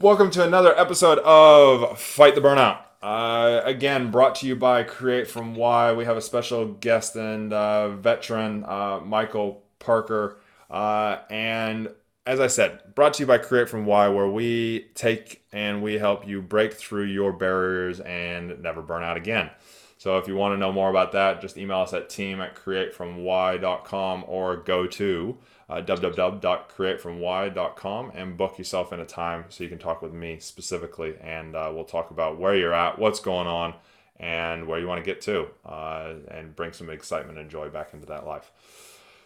Welcome to another episode of Fight the Burnout. Uh, again, brought to you by Create From Why. We have a special guest and uh, veteran, uh, Michael Parker. Uh, and as I said, brought to you by Create From Why, where we take and we help you break through your barriers and never burn out again. So if you want to know more about that, just email us at team at createfromwhy.com or go to uh, www.createfromwhy.com and book yourself in a time so you can talk with me specifically. And uh, we'll talk about where you're at, what's going on, and where you want to get to, uh, and bring some excitement and joy back into that life.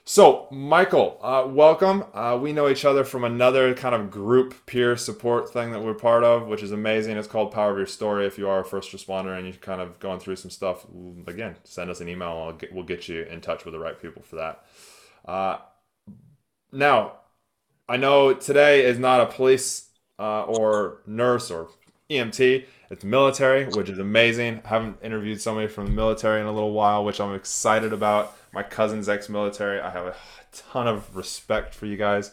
So, Michael, uh, welcome. Uh, we know each other from another kind of group peer support thing that we're part of, which is amazing. It's called Power of Your Story. If you are a first responder and you're kind of going through some stuff, again, send us an email. Get, we'll get you in touch with the right people for that. Uh, now, I know today is not a police uh, or nurse or EMT. It's military, which is amazing. I haven't interviewed somebody from the military in a little while, which I'm excited about. My cousin's ex-military. I have a ton of respect for you guys.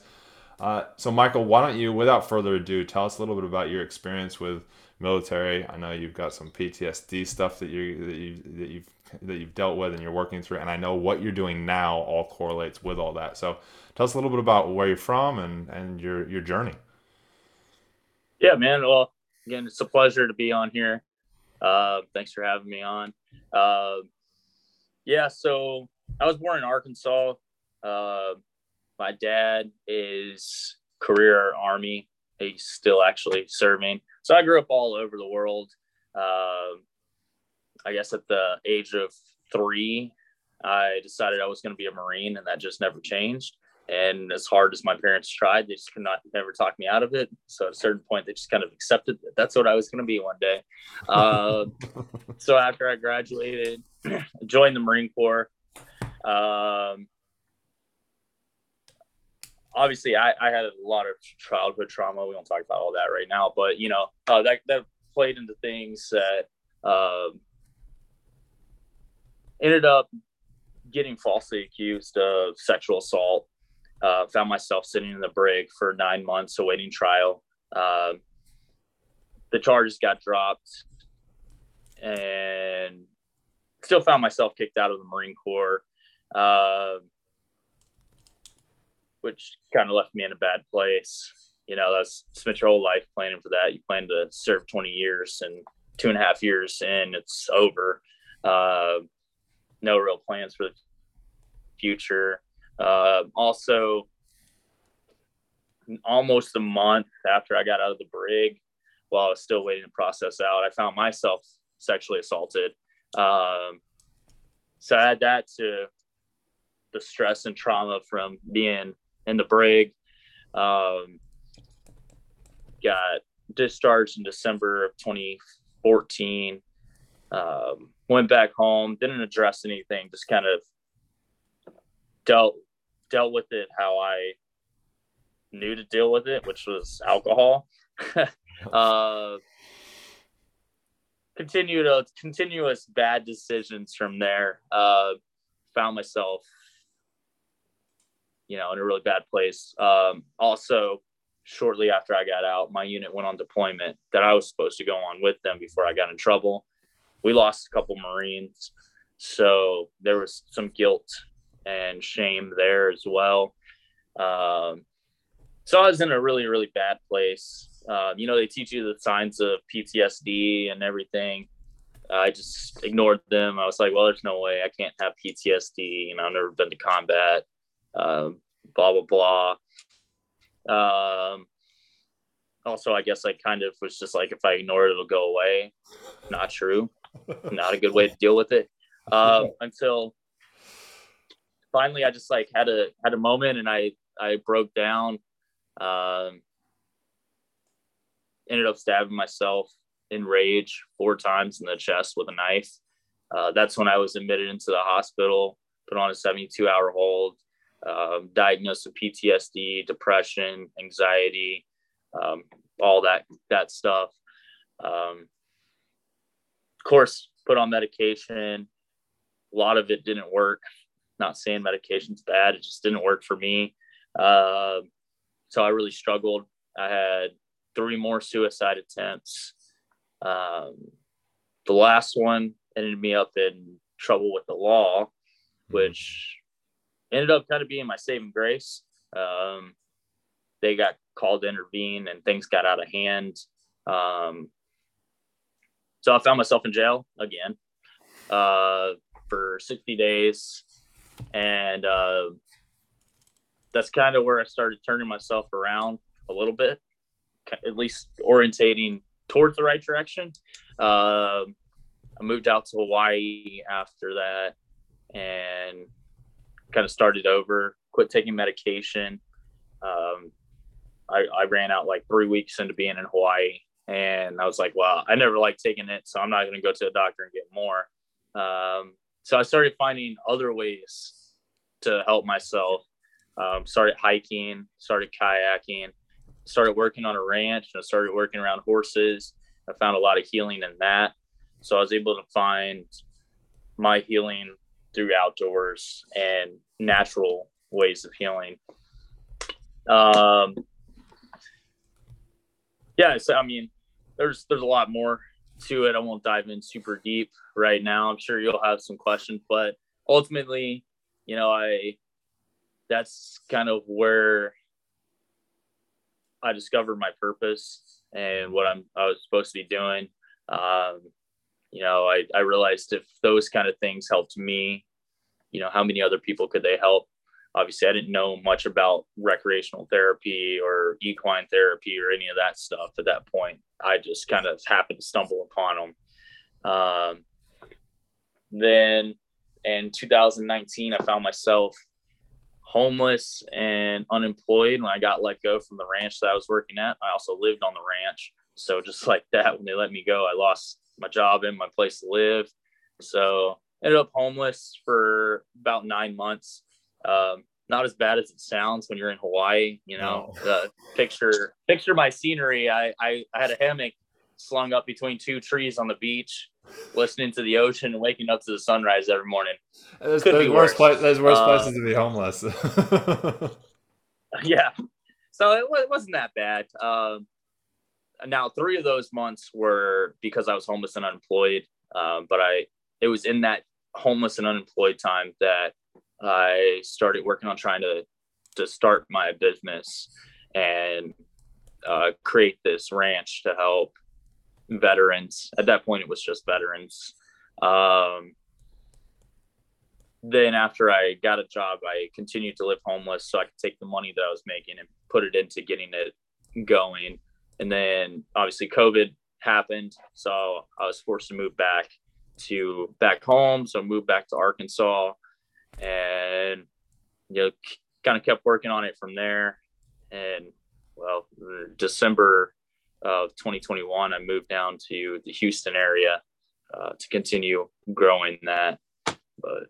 Uh, so, Michael, why don't you, without further ado, tell us a little bit about your experience with military? I know you've got some PTSD stuff that you that you that you've that you've dealt with and you're working through, and I know what you're doing now all correlates with all that. So, tell us a little bit about where you're from and and your your journey. Yeah, man. Well, again, it's a pleasure to be on here. Uh, thanks for having me on. Uh, yeah, so I was born in Arkansas. Uh, my dad is career Army. He's still actually serving. So I grew up all over the world. Uh, I guess at the age of three, I decided I was going to be a Marine, and that just never changed. And as hard as my parents tried, they just could not never talk me out of it. So at a certain point, they just kind of accepted that that's what I was going to be one day. Uh, so after I graduated, joined the Marine Corps. Um, obviously, I, I, had a lot of childhood trauma. We don't talk about all that right now, but you know uh, that that played into things that um, ended up getting falsely accused of sexual assault. Uh, found myself sitting in the brig for nine months awaiting trial. Uh, the charges got dropped, and still found myself kicked out of the Marine Corps uh, which kind of left me in a bad place. You know, that's spent your whole life planning for that. You plan to serve 20 years and two and a half years and it's over. Uh, no real plans for the future. Uh, also, almost a month after I got out of the brig, while I was still waiting to process out, I found myself sexually assaulted. Um, so I had that to the stress and trauma from being in the brig. Um, got discharged in December of 2014. Um, went back home, didn't address anything, just kind of dealt dealt with it how I knew to deal with it, which was alcohol. uh, continued a continuous bad decisions from there. Uh, found myself you know, in a really bad place. Um, also, shortly after I got out, my unit went on deployment that I was supposed to go on with them before I got in trouble. We lost a couple Marines. So there was some guilt and shame there as well. Um, so I was in a really, really bad place. Um, you know, they teach you the signs of PTSD and everything. I just ignored them. I was like, well, there's no way I can't have PTSD. You know, I've never been to combat um, blah blah blah. Um, also, I guess I kind of was just like, if I ignore it, it'll go away. Not true. Not a good way to deal with it. Um, until finally, I just like had a had a moment, and I I broke down. Um, ended up stabbing myself in rage four times in the chest with a knife. Uh, that's when I was admitted into the hospital, put on a 72 hour hold, um, diagnosed with PTSD, depression, anxiety, um, all that that stuff. Um, of course, put on medication. A lot of it didn't work. Not saying medication's bad; it just didn't work for me. Uh, so I really struggled. I had three more suicide attempts. Um, the last one ended me up in trouble with the law, which ended up kind of being my saving grace. Um, they got called to intervene and things got out of hand. Um, so I found myself in jail again uh, for 60 days. And uh, that's kind of where I started turning myself around a little bit, at least orientating towards the right direction. Uh, I moved out to Hawaii after that and kind of started over, quit taking medication. Um, I, I ran out like three weeks into being in Hawaii. And I was like, well, I never liked taking it. So I'm not going to go to a doctor and get more. Um, so I started finding other ways to help myself. Um, started hiking, started kayaking, started working on a ranch, and I started working around horses. I found a lot of healing in that. So I was able to find my healing through outdoors and natural ways of healing. Um, yeah, so I mean, there's there's a lot more to it. I won't dive in super deep right now. I'm sure you'll have some questions, but ultimately, you know, I that's kind of where I discovered my purpose and what I'm I was supposed to be doing. Um, you know, I, I realized if those kind of things helped me, you know, how many other people could they help? Obviously, I didn't know much about recreational therapy or equine therapy or any of that stuff at that point. I just kind of happened to stumble upon them. Um, then in 2019, I found myself homeless and unemployed when I got let go from the ranch that I was working at. I also lived on the ranch. So just like that, when they let me go, I lost my job and my place to live. So ended up homeless for about nine months. Um, not as bad as it sounds when you're in Hawaii. You know, no. uh, picture picture my scenery. I, I I had a hammock slung up between two trees on the beach, listening to the ocean and waking up to the sunrise every morning. There's, there's worse, worse. there's worse uh, places to be homeless. yeah, so it, it, wasn't that bad. Um, now, three of those months were because I was homeless and unemployed. Um, but I, it was in that homeless and unemployed time that I started working on trying to to start my business and uh, create this ranch to help veterans. At that point, it was just veterans. Um, then after I got a job, I continued to live homeless so I could take the money that I was making and put it into getting it going. And then obviously COVID happened, so I was forced to move back to back home. So I moved back to Arkansas and you know kind of kept working on it from there. And well, December of 2021, I moved down to the Houston area uh, to continue growing that. But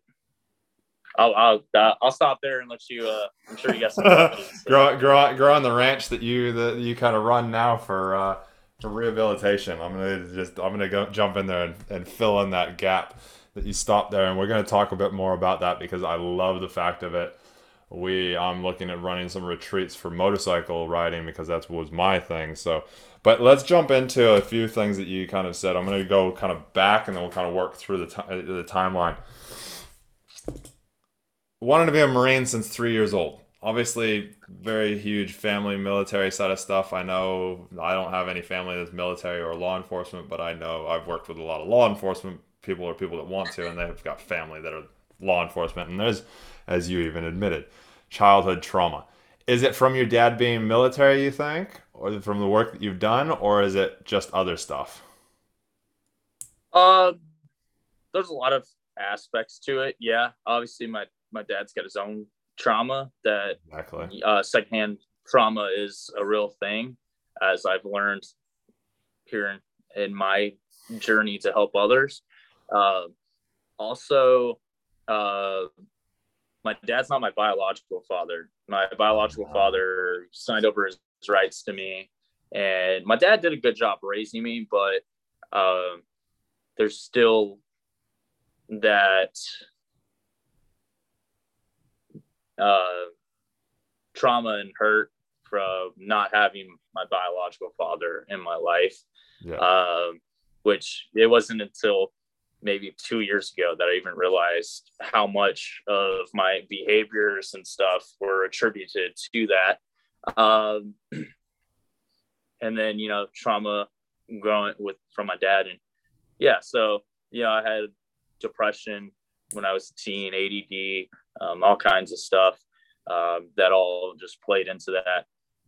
I'll, I'll I'll stop there and let you. Uh, I'm sure you got some. grow, grow, grow on the ranch that you that you kind of run now for uh, for rehabilitation. I'm gonna just I'm gonna go jump in there and, and fill in that gap that you stopped there, and we're gonna talk a bit more about that because I love the fact of it. We I'm looking at running some retreats for motorcycle riding because that was my thing. So, but let's jump into a few things that you kind of said. I'm gonna go kind of back, and then we'll kind of work through the t- the timeline wanted to be a Marine since three years old. Obviously, very huge family military side of stuff. I know I don't have any family that's military or law enforcement, but I know I've worked with a lot of law enforcement people or people that want to, and they've got family that are law enforcement. And there's, as you even admitted, childhood trauma. Is it from your dad being military, you think, or from the work that you've done, or is it just other stuff? Uh, there's a lot of aspects to it. Yeah, obviously my my dad's got his own trauma that exactly. uh, secondhand trauma is a real thing, as I've learned here in, in my journey to help others. Uh, also, uh, my dad's not my biological father. My biological father signed over his, his, rights to me, and my dad did a good job raising me, but uh, there's still that uh, trauma and hurt from not having my biological father in my life. Yeah. Um, which it wasn't until maybe two years ago that I even realized how much of my behaviors and stuff were attributed to that. Um, and then, you know, trauma growing with from my dad. And yeah, so, you know, I had depression when I was a teen, ADD, um, all kinds of stuff um, that all just played into that.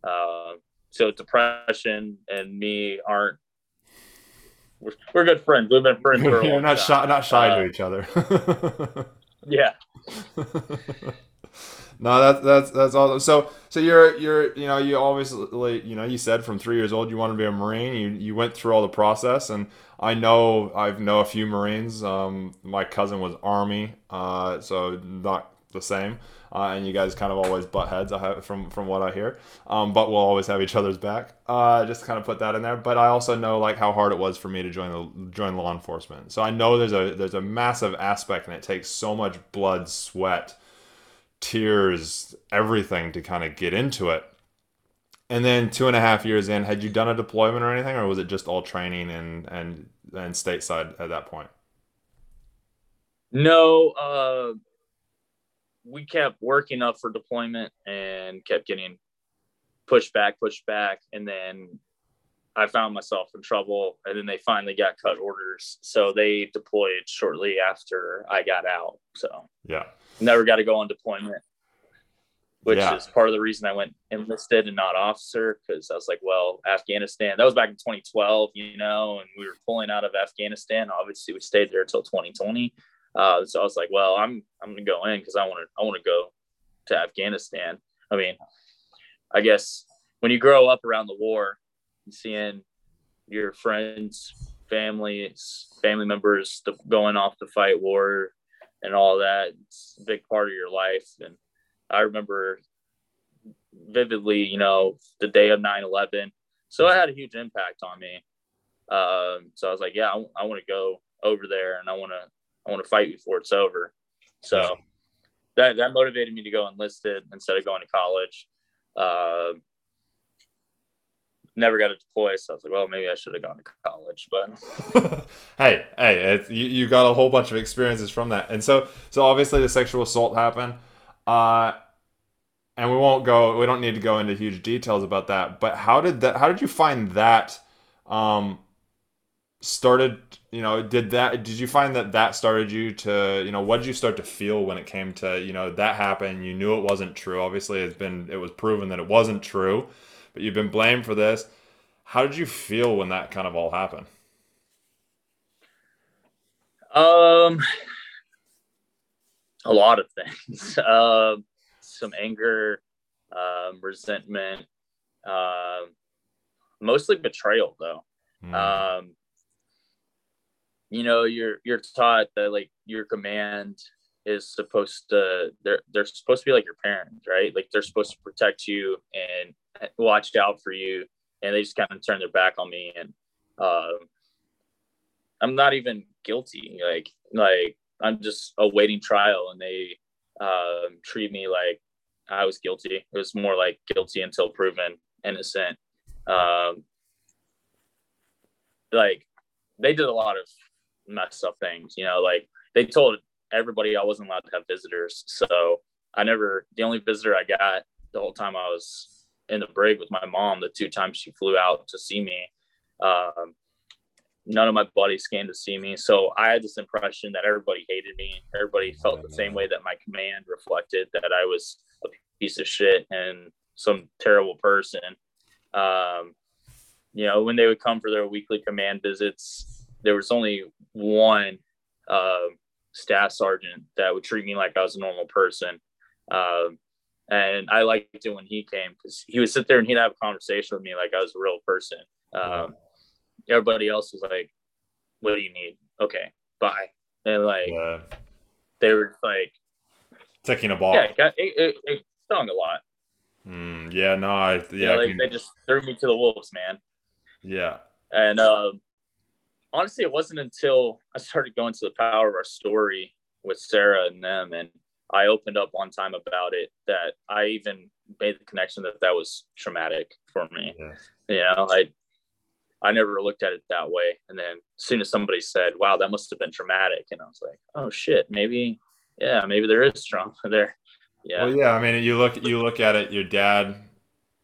Uh, so depression and me aren't we're, we're good friends. We've been friends for a long not time. shy, not shy Uh, to each other. Yeah. no, that's that's that's awesome. So so you're you're you know you obviously you know you said from three years old you want to be a marine. You you went through all the process, and I know I've know a few Marines. Um, my cousin was Army, uh, so not the same. Uh, and you guys kind of always butt heads from from what I hear. Um, but we'll always have each other's back. Uh, just kind of put that in there. But I also know like how hard it was for me to join the join law enforcement. So I know there's a there's a massive aspect, and it takes so much blood, sweat, tears, everything to kind of get into it. And then two and a half years in, had you done a deployment or anything, or was it just all training and and and stateside at that point? No, uh, we kept working up for deployment and kept getting pushed back, pushed back. And then I found myself in trouble. And then they finally got cut orders. So they deployed shortly after I got out. So Yeah. never got to go on deployment, which Yeah. is part of the reason I went enlisted and not officer. Cause I was like, well, Afghanistan, that was back in 2012, you know, and we were pulling out of Afghanistan. Obviously, we stayed there until 2020. Uh, so I was like, well, I'm I'm gonna go in because I want to I want to go to Afghanistan. I mean, I guess when you grow up around the war, seeing your friends, families, family members going off to fight war and all that, it's a big part of your life. And I remember vividly, you know, the day of 9/11. So it had a huge impact on me. Um, so I was like, yeah, I, I want to go over there and I want to I want to fight before it's over. So that that motivated me to go enlisted instead of going to college. Uh, never got to deploy, so I was like, well, maybe I should have gone to college. But hey, hey, it's, you, you got a whole bunch of experiences from that, and so so obviously the sexual assault happened, uh, and we won't go, we don't need to go into huge details about that. But how did that? How did you find that? Um, started you know did that did you find that that started you to you know what did you start to feel when it came to you know that happened you knew it wasn't true obviously it's been it was proven that it wasn't true but you've been blamed for this how did you feel when that kind of all happened um, a lot of things. Um, some anger, um, resentment, um, mostly betrayal, though. Hmm. um you know you're you're taught that like your command is supposed to they're they're supposed to be like your parents right? Like they're supposed to protect you and watch out for you and they just kind of turn their back on me and um i'm not even guilty like like i'm just awaiting trial and they um treat me like i was guilty. It was more like guilty until proven innocent. Um like they did a lot of messed up things you know like they told everybody i wasn't allowed to have visitors so i never the only visitor i got the whole time i was in the brig with my mom the two times she flew out to see me. Um, none of my buddies came to see me so i had this impression that everybody hated me. Everybody felt the same way that my command reflected that i was a piece of shit and some terrible person. Um, you know, when they would come for their weekly command visits, there was only one uh, staff sergeant that would treat me like I was a normal person. Um, and I liked it when he came because he would sit there and he'd have a conversation with me like I was a real person. Um, everybody else was like, "What do you need?" Okay, bye. And like they were like, ticking a ball "Yeah, it, got, it, it, it stung a lot." Hmm, yeah no i yeah I like can- they just threw me to the wolves, man. yeah And uh, honestly, it wasn't until I started going to the power of our story with Sarah and them, and I opened up one time about it that I even made the connection that that was traumatic for me. You know, I I never looked at it that way. And then as soon as somebody said, "Wow, that must have been traumatic," and I was like, "Oh shit, maybe, yeah, maybe there is trauma there." Yeah. Well, yeah. I mean, you look you look at it. Your dad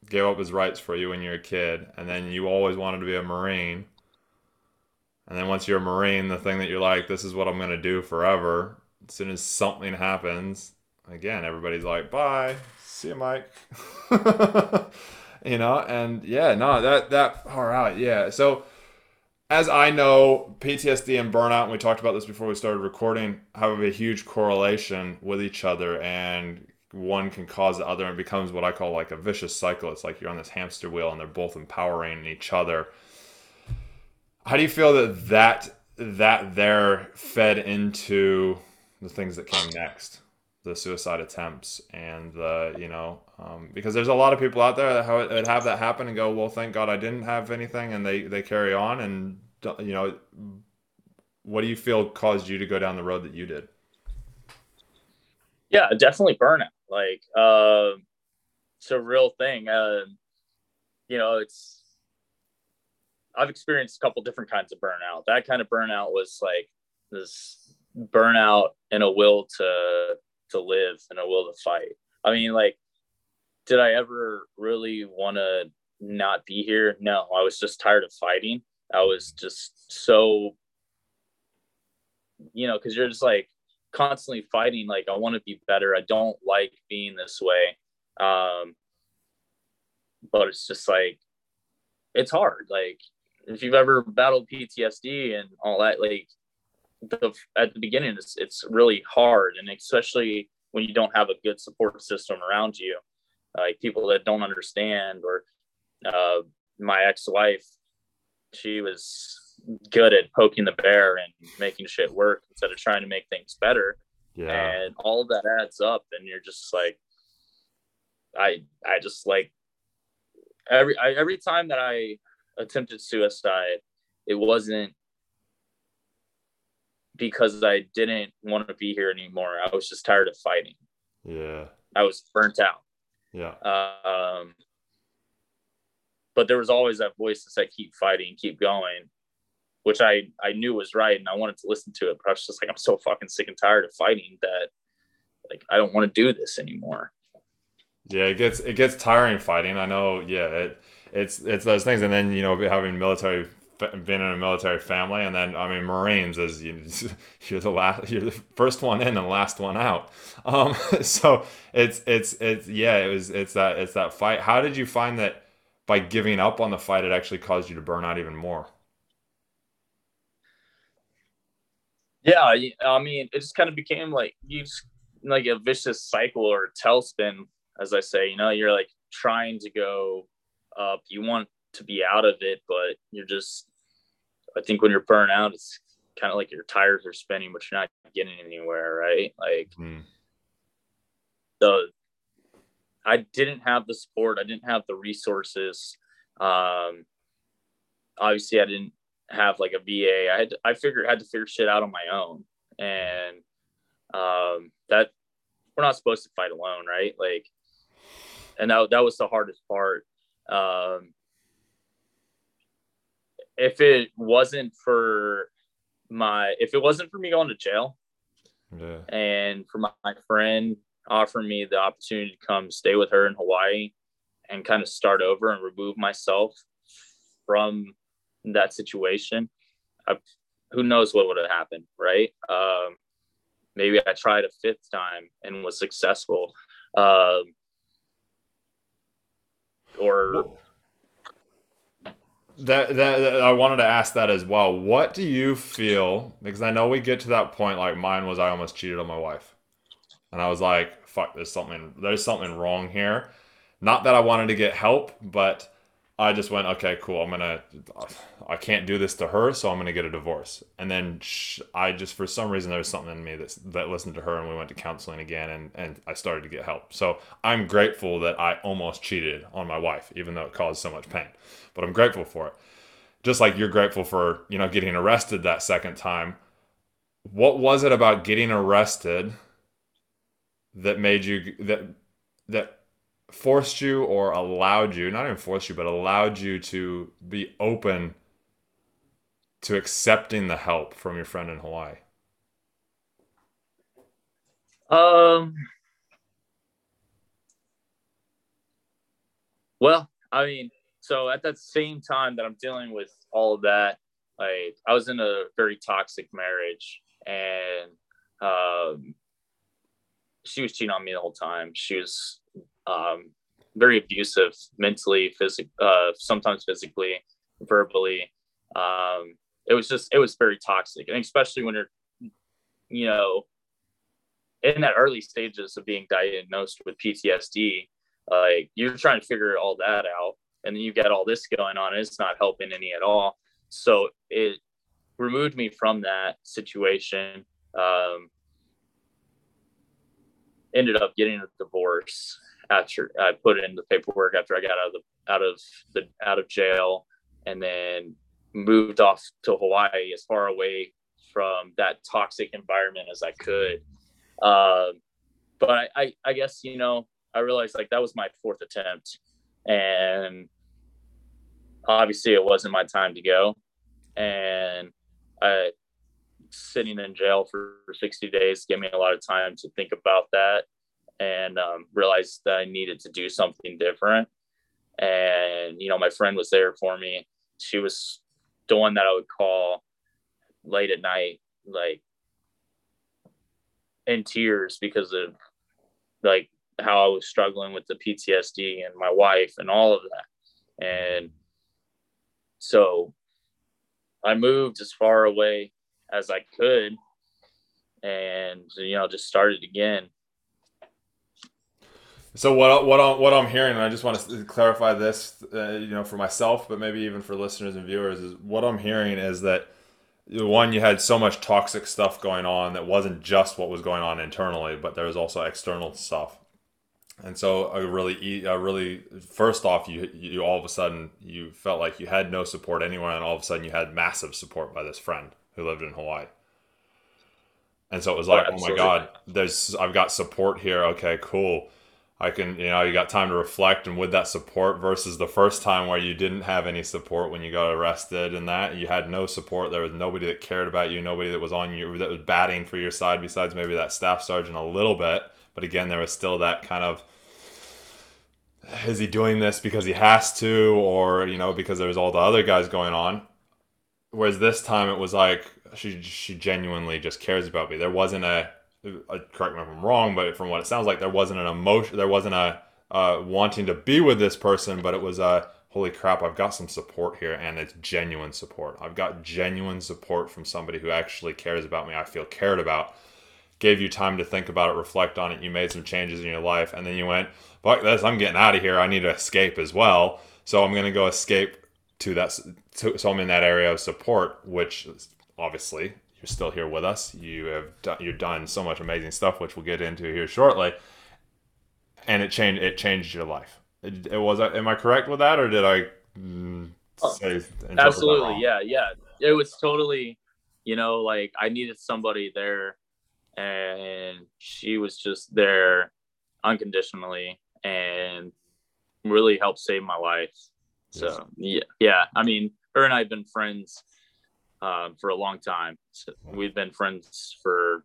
gave up his rights for you when you were a kid, and then you always wanted to be a marine. And then once you're a marine, the thing that you're like, "This is what I'm going to do forever." As soon as something happens, again, everybody's like, "Bye, see you, Mike." you know, and yeah, no, that that far out, yeah. So as I know, PTSD and burnout, and we talked about this before we started recording, have a huge correlation with each other, and one can cause the other, and becomes what I call like a vicious cycle. It's like you're on this hamster wheel, and they're both empowering each other. How do you feel that that that there fed into the things that came next, the suicide attempts, and the you know, um, because there's a lot of people out there that would have that happen and go, well, thank God I didn't have anything, and they they carry on, and you know, what do you feel caused you to go down the road that you did? Yeah, definitely burnout. Like, uh, it's a real thing. Uh, you know, it's I've experienced a couple different kinds of burnout. That kind of burnout was like this burnout and a will to to live and a will to fight. I mean, like, did I ever really want to not be here? No, I was just tired of fighting. I was just so, you know, because you're just like constantly fighting. Like, I want to be better. I don't like being this way. Um, but it's just like, it's hard. Like, if you've ever battled PTSD and all that, like, the, at the beginning, it's, it's really hard. And especially when you don't have a good support system around you, like people that don't understand, or uh, my ex wife, she was good at poking the bear and making shit work instead of trying to make things better. Yeah. And all of that adds up, and you're just like, I, I just like every, I, every time that I attempted suicide, it wasn't because I didn't want to be here anymore. I was just tired of fighting. Yeah. I was burnt out. Yeah. Um, but there was always that voice that said, keep fighting, keep going, which I, I knew was right. And I wanted to listen to it, but I was just like, I'm so fucking sick and tired of fighting that like, I don't want to do this anymore. Yeah. It gets, it gets tiring fighting. I know. Yeah. It, it's, it's those things. And then, you know, having military been in a military family, and then I mean Marines is you, you're the last, you're the first one in and the last one out. Um, so it's it's it's yeah, it was it's that it's that fight. How did you find that by giving up on the fight, it actually caused you to burn out even more? Yeah, I mean, it just kind of became like you just, like a vicious cycle or tailspin, as I say. You know, you're like trying to go up. You want to be out of it, but you're just I think when you're burnt out, it's kind of like your tires are spinning, but you're not getting anywhere, right? Like, mm. the I didn't have the support, I didn't have the resources. Um, obviously, I didn't have like a VA. I had to, I figured I had to figure shit out on my own, and um, that we're not supposed to fight alone, right? Like, and that that was the hardest part. Um, if it wasn't for my if it wasn't for me going to jail yeah. and for my, my friend offering me the opportunity to come stay with her in Hawaii and kind of start over and remove myself from that situation, I, who knows what would have happened, right? Um, maybe I tried a fifth time and was successful. Um, or that, that, that I wanted to ask that as well. What do you feel? Because I know we get to that point. Like mine was, I almost cheated on my wife, and I was like, "Fuck, there's something. There's something wrong here." Not that I wanted to get help, but I just went, okay, cool. I'm gonna, I can't do this to her, so I'm gonna get a divorce. And then I just, for some reason, there was something in me that that listened to her, and we went to counseling again, and and I started to get help. So I'm grateful that I almost cheated on my wife, even though it caused so much pain. But I'm grateful for it. Just like you're grateful for, you know, getting arrested that second time. What was it about getting arrested that made you that that forced you or allowed you not even forced you but allowed you to be open to accepting the help from your friend in hawaii? Um well i mean so at that same time that i'm dealing with all of that like i was in a very toxic marriage and um she was cheating on me the whole time. She was um, very abusive mentally, physically, uh, sometimes physically, verbally. Um, it was just, it was very toxic. And especially when you're, you know, in that early stages of being diagnosed with PTSD, like you're trying to figure all that out. And then you get all this going on, and it's not helping any at all. So it removed me from that situation. Um, ended up getting a divorce after I put in the paperwork after I got out of the out of the out of jail, and then moved off to Hawaii as far away from that toxic environment as I could. Um, but I, I, I guess you know I realized like that was my fourth attempt, and obviously it wasn't my time to go, and I sitting in jail for 60 days gave me a lot of time to think about that and um, realized that I needed to do something different. And, you know, my friend was there for me. She was the one that I would call late at night, like in tears because of like how I was struggling with the PTSD and my wife and all of that. And so I moved as far away as I could and, you know, just started again so what what I'm, what I'm hearing, and I just want to clarify this, uh, you know, for myself, but maybe even for listeners and viewers, is what I'm hearing is that one, you had so much toxic stuff going on that wasn't just what was going on internally, but there was also external stuff. And so, I really, I really, first off, you you all of a sudden you felt like you had no support anywhere, and all of a sudden you had massive support by this friend who lived in Hawaii. And so it was like, oh, oh my god, there's I've got support here. Okay, cool I can, you know, you got time to reflect and with that support versus the first time where you didn't have any support when you got arrested and that you had no support. There was nobody that cared about you, nobody that was on you, that was batting for your side besides maybe that staff sergeant a little bit. But again, there was still that kind of, is he doing this because he has to or, you know, because there's all the other guys going on. Whereas this time it was like, she, she genuinely just cares about me. There wasn't a, uh, correct me if I'm wrong, but from what it sounds like, there wasn't an emotion, there wasn't a uh, wanting to be with this person, but it was a holy crap, I've got some support here, and it's genuine support. I've got genuine support from somebody who actually cares about me. I feel cared about. Gave you time to think about it, reflect on it. You made some changes in your life, and then you went, "Fuck this! I'm getting out of here. I need to escape as well." So I'm gonna go escape to that. To, so I'm in that area of support, which obviously you're still here with us. You have done, you've done so much amazing stuff, which we'll get into here shortly. And it changed it changed your life. It, it was. Am I correct with that, or did I mm, oh, say absolutely? Yeah, yeah. It was totally. You know, like I needed somebody there, and she was just there unconditionally and really helped save my life. So yes. yeah, yeah. I mean, her and I have been friends um, for a long time. So we've been friends for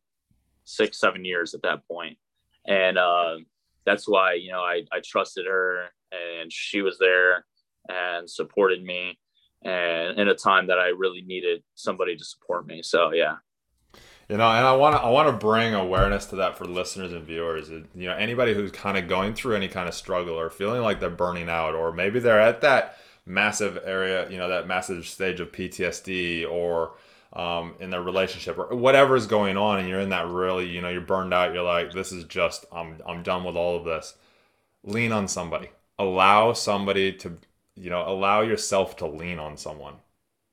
six, seven years at that point. And uh, that's why, you know, I, I trusted her and she was there and supported me and in a time that I really needed somebody to support me. So, yeah. You know, and I want to I want to bring awareness to that for listeners and viewers. You know, anybody who's kind of going through any kind of struggle or feeling like they're burning out, or maybe they're at that massive area, you know, that massive stage of PTSD or um, in their relationship or whatever is going on, and you're in that really, you know, you're burned out. You're like, this is just, I'm, I'm done with all of this. Lean on somebody. Allow somebody to, you know, allow yourself to lean on someone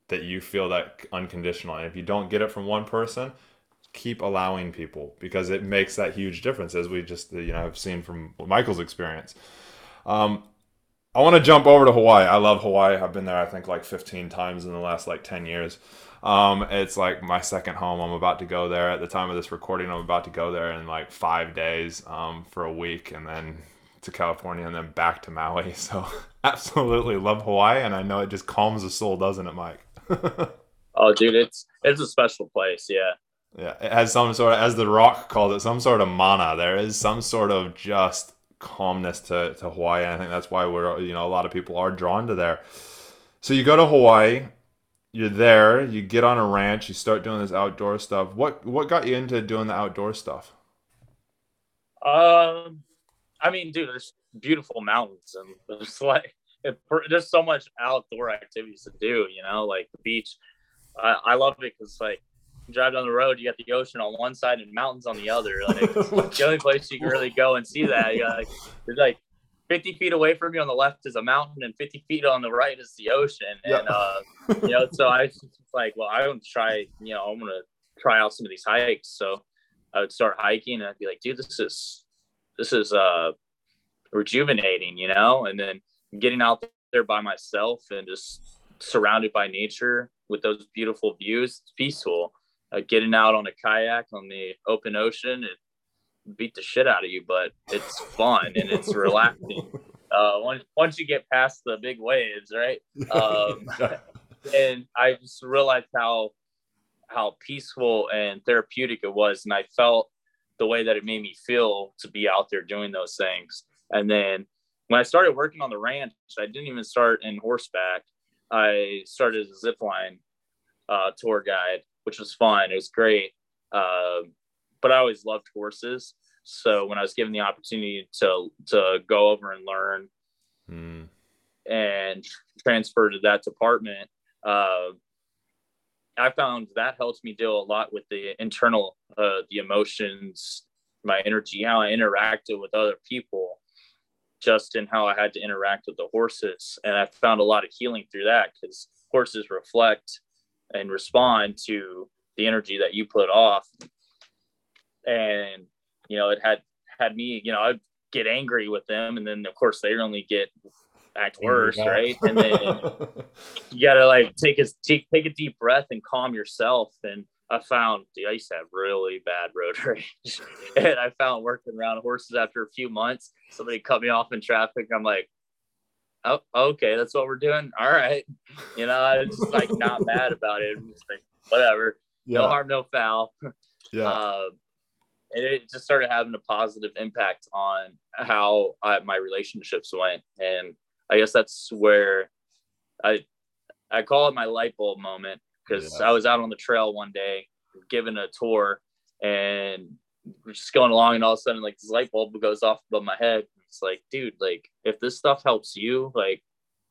that you feel that unconditional. And if you don't get it from one person, keep allowing people because it makes that huge difference, as we just, you know, have seen from Michael's experience. Um, I want to jump over to Hawaii. I love Hawaii. I've been there, I think, like 15 times in the last like 10 years. Um, it's like my second home. I'm about to go there at the time of this recording. I'm about to go there in like five days um, for a week, and then to California, and then back to Maui. So absolutely love Hawaii, and I know it just calms the soul, doesn't it, Mike? oh, dude, it's it's a special place. Yeah. Yeah, it has some sort of, as the Rock calls it, some sort of mana. There is some sort of just calmness to, to Hawaii. I think that's why we're, you know, a lot of people are drawn to there. So you go to Hawaii, you're there, you get on a ranch, you start doing this outdoor stuff. What what got you into doing the outdoor stuff? Um, I mean, dude, there's beautiful mountains and there's like it, there's so much outdoor activities to do. You know, like the beach. I, I love it because like drive down the road, you got the ocean on one side and mountains on the other. Like the only place you can really go and see that. You like, there's like 50 feet away from you on the left is a mountain, and 50 feet on the right is the ocean. And uh, you know, so I was like, well, I want to try. You know, I'm gonna try out some of these hikes. So I would start hiking, and I'd be like, dude, this is this is uh rejuvenating, you know. And then getting out there by myself and just surrounded by nature with those beautiful views, it's peaceful uh, getting out on a kayak on the open ocean it beat the shit out of you but it's fun and it's relaxing. Uh, once, once you get past the big waves right? Um, and i just realized how how peaceful and therapeutic it was and i felt the way that it made me feel to be out there doing those things. And then when i started working on the ranch i didn't even start in horseback. I started as a zip line uh, tour guide which was fun. It was great. Uh, but I always loved horses. So when I was given the opportunity to to go over and learn mm. and transfer to that department, uh, I found that helps me deal a lot with the internal, uh, the emotions, my energy, how I interacted with other people, just in how I had to interact with the horses. And I found a lot of healing through that because horses reflect and respond to the energy that you put off. And you know it had had me you know i'd get angry with them. And then of course they only get act worse right? And then you gotta like take a take, take a deep breath and calm yourself. And i found dude, i used to have really bad road rage. And i found working around horses after a few months somebody cut me off in traffic. I'm like oh, okay, that's what we're doing. All right. You know, I was just like not mad about it. Like, whatever. Yeah. No harm, no foul. Yeah. Uh, and it just started having a positive impact on how I, my relationships went. And I guess that's where I, I call it my light bulb moment because yeah. I was out on the trail one day giving a tour and we're just going along and all of a sudden like this light bulb goes off above my head it's like, dude, like if this stuff helps you, like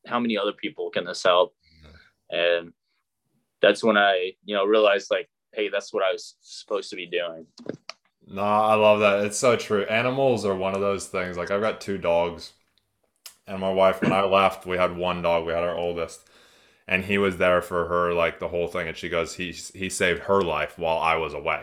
how many other people can this help? And that's when I, you know, realized like, hey, that's what I was supposed to be doing. No, I love that. It's so true. Animals are one of those things. Like I've got two dogs, and my wife. When I left, we had one dog. We had our oldest, and he was there for her like the whole thing. And she goes, he he saved her life while I was away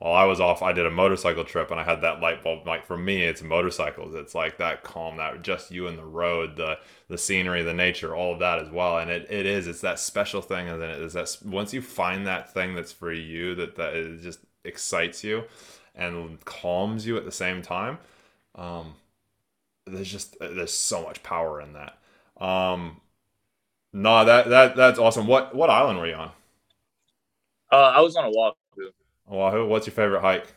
while I was off, I did a motorcycle trip and I had that light bulb. Like for me, it's motorcycles. It's like that calm, that just you and the road, the the scenery, the nature, all of that as well. And it, it is, it's that special thing. And then it is that once you find that thing that's for you, that that it just excites you and calms you at the same time. Um, there's just there's so much power in that. Um, no, that that that's awesome. What what island were you on? Uh, I was on a walk Oahu. What's your favorite hike?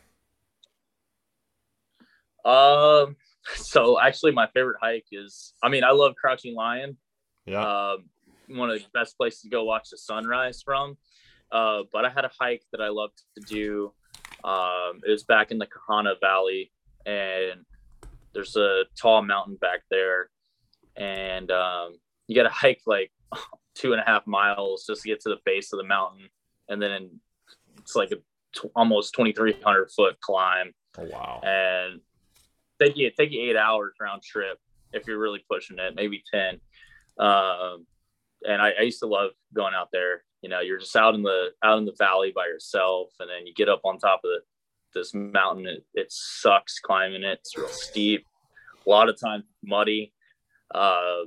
Um, so actually, my favorite hike is. I mean, I love Crouching Lion. Yeah. Um, one of the best places to go watch the sunrise from. Uh, but I had a hike that I loved to do. Um, it was back in the Kahana Valley, and there's a tall mountain back there, and um, you got to hike like two and a half miles just to get to the base of the mountain, and then it's like a t- almost 2,300 foot climb. Oh, wow. And take you, take you eight hours round trip if you're really pushing it, maybe 10. Um, and I, I used to love going out there. You know, you're just out in the out in the valley by yourself, and then you get up on top of the, this mountain. It, it sucks climbing it. It's real steep. A lot of times muddy. Uh,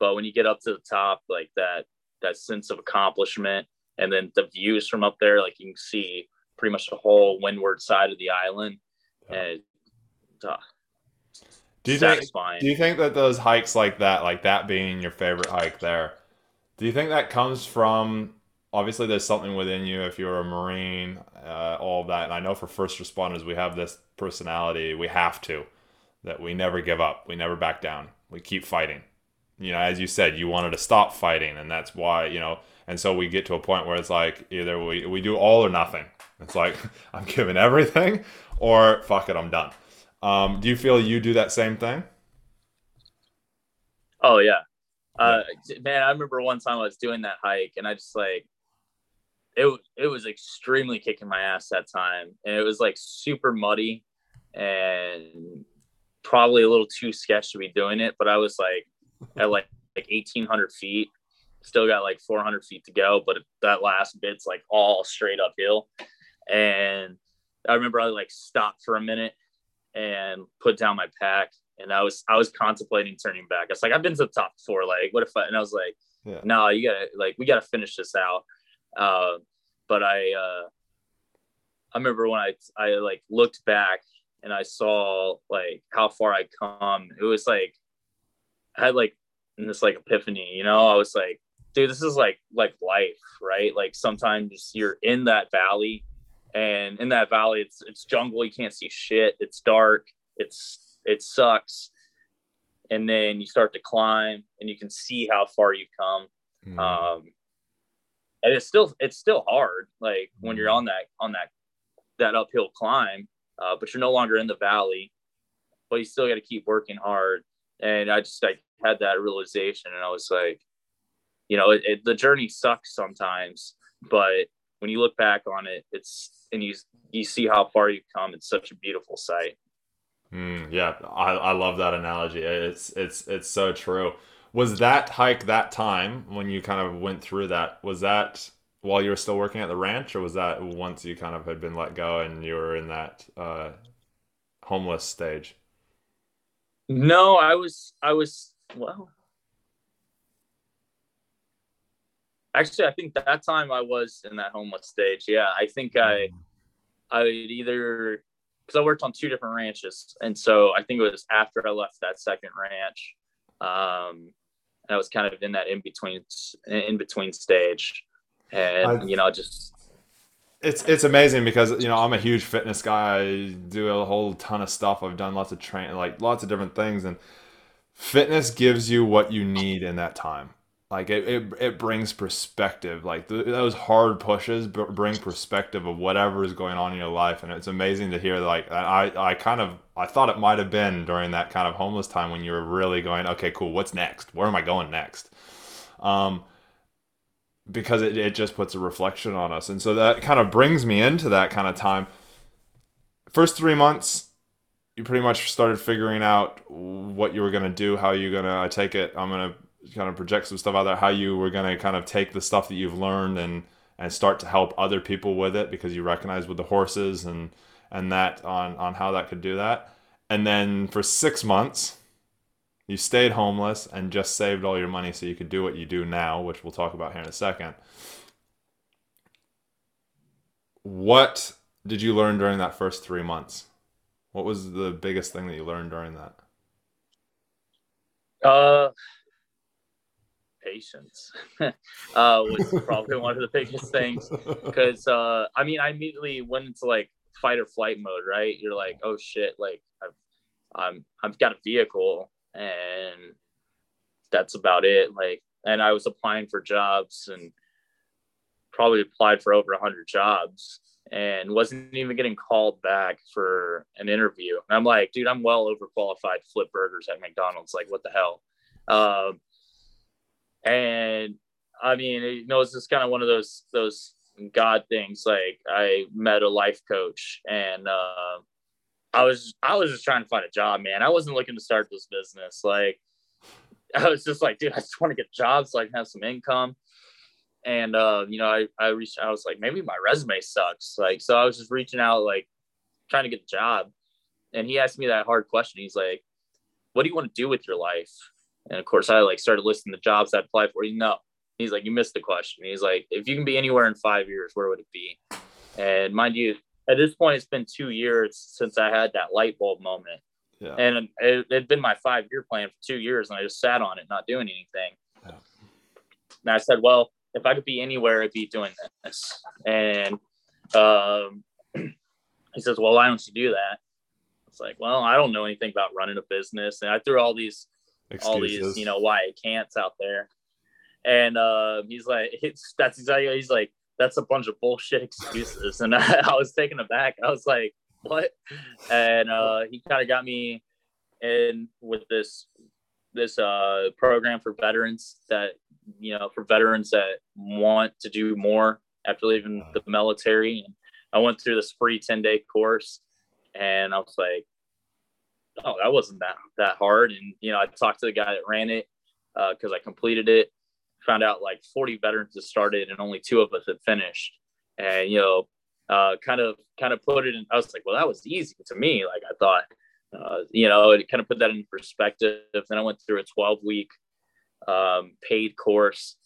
but when you get up to the top, like that that sense of accomplishment and then the views from up there, like you can see pretty much the whole windward side of the island, and uh, do you satisfying. think? Do you think that those hikes like that, like that being your favorite hike there, do you think that comes from? Obviously, there's something within you if you're a Marine, uh, all of that. And I know for first responders, we have this personality. We have to that we never give up. We never back down. We keep fighting. You know, as you said, you wanted to stop fighting, and that's why you know. And so we get to a point where it's like either we we do all or nothing. It's like I'm giving everything, or fuck it, I'm done. Um, do you feel you do that same thing? Oh yeah. Uh, man, I remember one time I was doing that hike and I just like it it was extremely kicking my ass that time and it was like super muddy and probably a little too sketch to be doing it but I was like at like like 1800 feet still got like 400 feet to go but that last bit's like all straight uphill and I remember I like stopped for a minute and put down my pack. And I was I was contemplating turning back. I was like, I've been to the top before. Like, what if I? And I was like, yeah. no, you gotta like we gotta finish this out. Uh, but I uh, I remember when I I like looked back and I saw like how far I'd come. It was like I had like this like epiphany, you know. I was like, dude, this is like like life, right? Like sometimes you're in that valley and in that valley it's it's jungle. You can't see shit. It's dark. It's it sucks. And then you start to climb and you can see how far you've come. Mm. um and it's still it's still hard like when you're on that on that that uphill climb uh, but you're no longer in the valley but you still got to keep working hard. And i just like had that realization and i was like you know it, it, the journey sucks sometimes but when you look back on it, it's and you you see how far you've come. It's such a beautiful sight. Mm, yeah, I, I love that analogy. It's it's it's so true. Was that hike that time when you kind of went through that? Was that while you were still working at the ranch, or was that once you kind of had been let go and you were in that uh, homeless stage? No, I was I was well. Actually i think that time i was in that homeless stage yeah i think i I would either because i worked on two different ranches and so i think it was after i left that second ranch um and i was kind of in that in between in between stage and I, you know just it's it's amazing because you know I'm a huge fitness guy. I do a whole ton of stuff. I've done lots of train, like lots of different things, and fitness gives you what you need in that time like it, it, it brings perspective. Like th- those hard pushes b- bring perspective of whatever is going on in your life. And it's amazing to hear like i i kind of i thought it might have been during that kind of homeless time when you were really going okay cool what's next? Where am i going next? Um because it, it just puts a reflection on us. And so that kind of brings me into that kind of time. First three months you pretty much started figuring out what you were going to do how you're going to i take it i'm going to kind of project some stuff out there how you were going to kind of take the stuff that you've learned and and start to help other people with it because you recognize with the horses and and that on on how that could do that. And then for six months you stayed homeless and just saved all your money so you could do what you do now which we'll talk about here in a second. What did you learn during that first three months? What was the biggest thing that you learned during that? Uh patience uh, was probably one of the biggest things because uh, I mean I immediately went into like fight or flight mode right you're like oh shit like I've I'm I've got a vehicle and that's about it like and I was applying for jobs and probably applied for over 100 jobs and wasn't even getting called back for an interview. And I'm like, dude, I'm well overqualified to flip burgers at McDonald's. Like, what the hell? Um, and I mean, you know, it's just kind of one of those those God things. Like I met a life coach, and uh, I was I was just trying to find a job, man. I wasn't looking to start this business. Like I was just like, dude, I just want to get a job so I can have some income. And uh, you know, I I reached. I was like, maybe my resume sucks. Like, so I was just reaching out, like trying to get a job. And he asked me that hard question. He's like, "What do you want to do with your life?" And of course, I like started listing the jobs I applied for. You know, He's like, you missed the question. He's like, if you can be anywhere in five years, where would it be? And mind you, at this point, it's been two years since I had that light bulb moment. Yeah. And it had been my five year plan for two years, and I just sat on it, not doing anything. Yeah. And I said, well, if I could be anywhere, I'd be doing this. And um, he says, well, why don't you do that? It's like, well, I don't know anything about running a business. And I threw all these, Excuses. all these, you know, why I can'ts out there. And uh, he's like, it's, that's exactly, he's like, that's a bunch of bullshit excuses. And I, I was taken aback. I was like, what? And uh, he kind of got me in with this this uh, program for veterans that you know for veterans that want to do more after leaving the military. And I went through this free ten day course, and I was like, oh, that wasn't that that hard. And you know, I talked to the guy that ran it because uh, I completed it. Found out like 40 veterans had started and only two of us had finished. And you know, uh, kind of kind of put it in. I was like, well, that was easy to me. Like I thought, uh, you know, it kind of put that in perspective. Then I went through a 12 week um, paid course.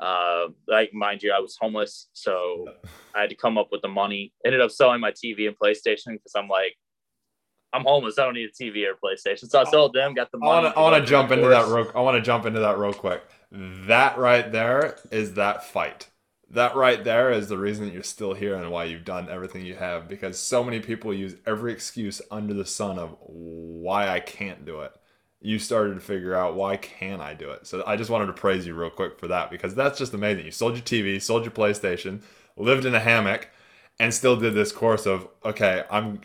Uh, like mind you, I was homeless, so I had to come up with the money. Ended up selling my TV and PlayStation because I'm like, I'm homeless. I don't need a TV or PlayStation. So I sold them, got the money. I want to jump into that real. I want to jump into that real quick. That right there is that fight that right there is the reason that you're still here and why you've done everything you have because so many people use every excuse under the sun of why I can't do it. You started to figure out why can I do it. So I just wanted to praise you real quick for that because that's just amazing. You sold your TV, sold your PlayStation, lived in a hammock and still did this course of okay, I'm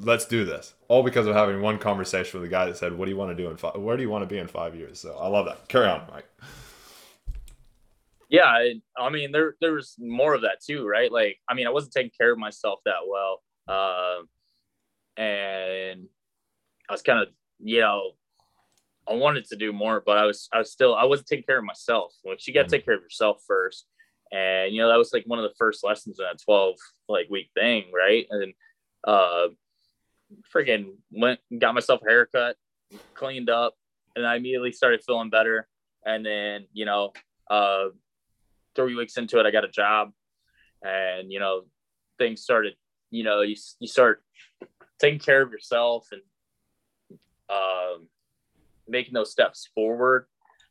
let's do this. All because of having one conversation with a guy that said, "What do you want to do in five, where do you want to be in 5 years?" So I love that. Carry on, Mike yeah, I, I mean, there there was more of that too, right? Like, I mean, I wasn't taking care of myself that well, uh, and I was kind of, you know, I wanted to do more, but I was I was still I wasn't taking care of myself. Like, you got to take care of yourself first, and you know that was like one of the first lessons in that twelve like week thing, right? And uh, freaking went got myself a haircut, cleaned up, and I immediately started feeling better. And then you know, uh, three weeks into it, I got a job, and you know, things started. You know, you you start taking care of yourself and um, making those steps forward.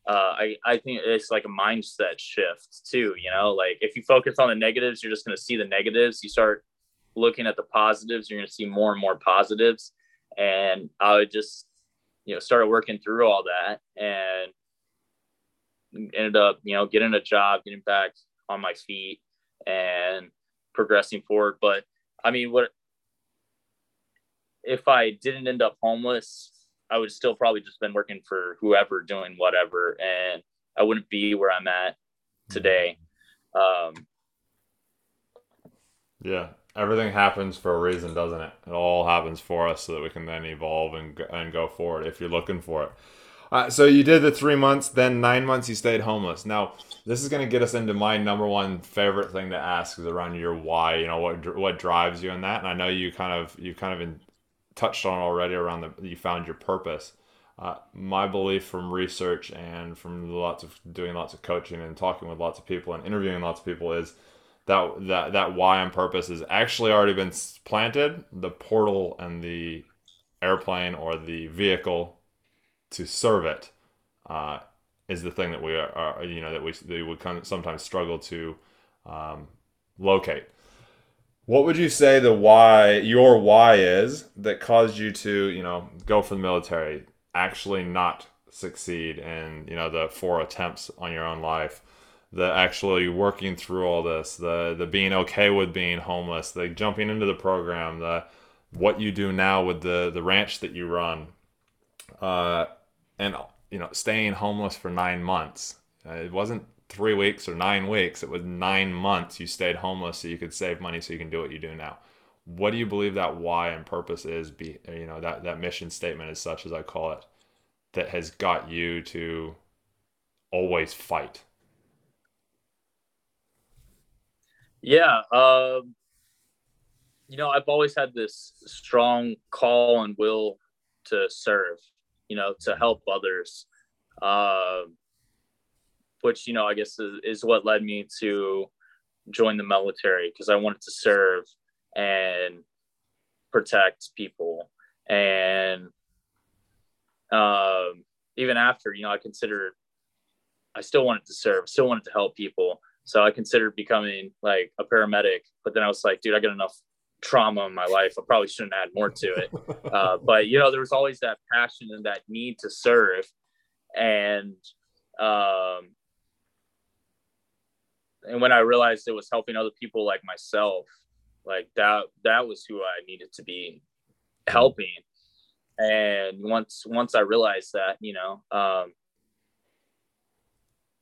Uh, I I think it's like a mindset shift too. You know, like if you focus on the negatives, you're just going to see the negatives. You start looking at the positives, you're going to see more and more positives. And I would just, you know, started working through all that and ended up, you know, getting a job, getting back on my feet and progressing forward. But I mean, what if I didn't end up homeless? I would still probably just been working for whoever doing whatever, and I wouldn't be where I'm at today. Um, yeah, everything happens for a reason, doesn't it? It all happens for us so that we can then evolve and and go forward if you're looking for it. Uh, so you did the three months, then nine months you stayed homeless. Now this is going to get us into my number one favorite thing to ask is around your why. You know what what drives you in that, and I know you kind of you kind of in, touched on already around the you found your purpose. Uh, my belief from research and from lots of doing lots of coaching and talking with lots of people and interviewing lots of people is that that that why and purpose has actually already been planted. The portal and the airplane or the vehicle to serve it uh, is the thing that we are, are, you know that we, that would kind of sometimes struggle to um, locate. What would you say the why your why is that caused you to you know go for the military, actually not succeed in you know the four attempts on your own life, the actually working through all this, the the being okay with being homeless, the jumping into the program, the what you do now with the the ranch that you run, uh, and you know staying homeless for nine months. Uh, it wasn't three weeks or nine weeks. It was nine months you stayed homeless so you could save money so you can do what you do now. What do you believe that why and purpose is? Be you know that that mission statement is such as I call it that has got you to always fight. Yeah, um, you know, I've always had this strong call and will to serve you know, to help others. Uh, which you know I guess is, is what led me to join the military because I wanted to serve and protect people and um, even after you know I considered I still wanted to serve, still wanted to help people. So I considered becoming like a paramedic, but then I was like, dude, I got enough trauma in my life. I probably shouldn't add more to it. Uh, but you know, there was always that passion and that need to serve, and um, and when I realized it was helping other people like myself, like that that was who I needed to be helping. And once once I realized that, you know, um,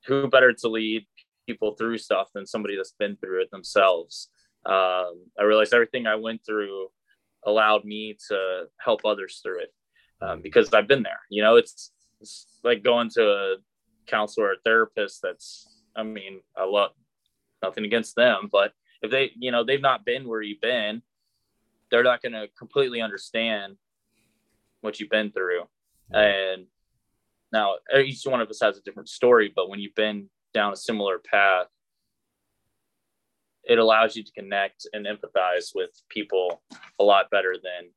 who better to lead people through stuff than somebody that's been through it themselves. Um, I realized everything I went through allowed me to help others through it um, because I've been there. You know, it's, it's like going to a counselor or therapist. That's, I mean, I love nothing against them, but if they, you know, they've not been where you've been, they're not going to completely understand what you've been through. And now each one of us has a different story, but when you've been down a similar path, it allows you to connect and empathize with people a lot better than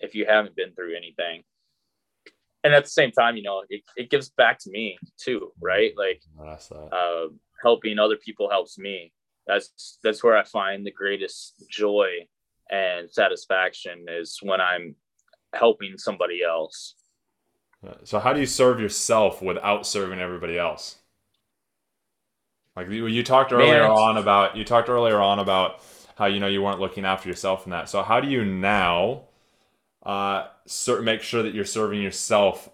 if you haven't been through anything. And at the same time, you know, it, it gives back to me too, right? Like uh, helping other people helps me. That's that's where I find the greatest joy and satisfaction is when I'm helping somebody else. So how do you serve yourself without serving everybody else? Like you, you talked earlier Man. on about you talked earlier on about how you know you weren't looking after yourself in that. So how do you now uh, make sure that you're serving yourself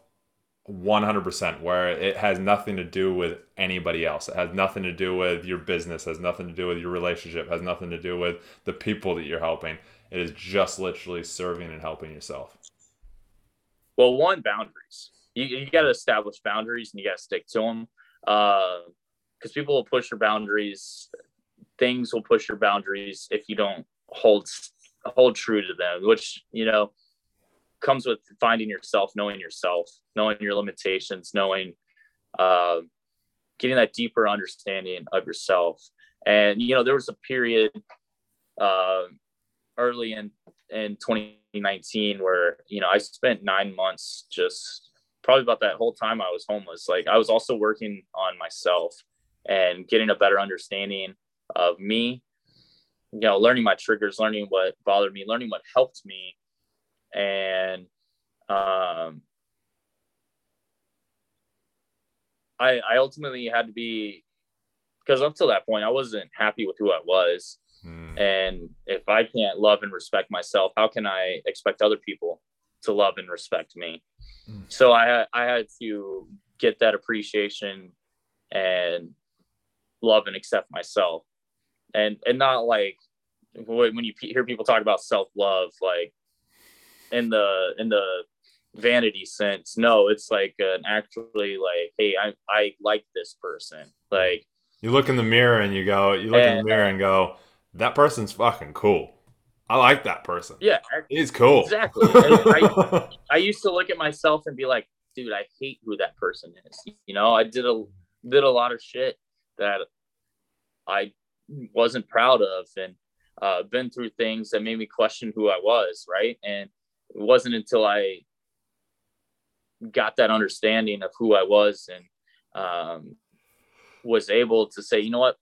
100% where it has nothing to do with anybody else. It has nothing to do with your business, has nothing to do with your relationship, has nothing to do with the people that you're helping. It is just literally serving and helping yourself. Well, one boundaries. You, you got to establish boundaries and you got to stick to them. Uh, because people will push your boundaries. Things will push your boundaries if you don't hold hold true to them, which you know comes with finding yourself, knowing yourself, knowing your limitations, knowing uh, getting that deeper understanding of yourself. And you know, there was a period uh, early in in 2019 where you know I spent nine months just probably about that whole time I was homeless. Like I was also working on myself and getting a better understanding of me you know learning my triggers learning what bothered me learning what helped me and um i i ultimately had to be because up till that point i wasn't happy with who i was hmm. and if i can't love and respect myself how can i expect other people to love and respect me hmm. so i i had to get that appreciation and love and accept myself and and not like when you hear people talk about self-love like in the in the vanity sense no it's like an actually like hey i i like this person. Like you look in the mirror and you go you look and, in the mirror and go that person's fucking cool. I like that person. Yeah he's cool. exactly. I, I used to look at myself and be like dude i hate who that person is. You know i did a did a lot of shit that I wasn't proud of and uh, been through things that made me question who I was, right? And it wasn't until I got that understanding of who I was and um, was able to say, you know what,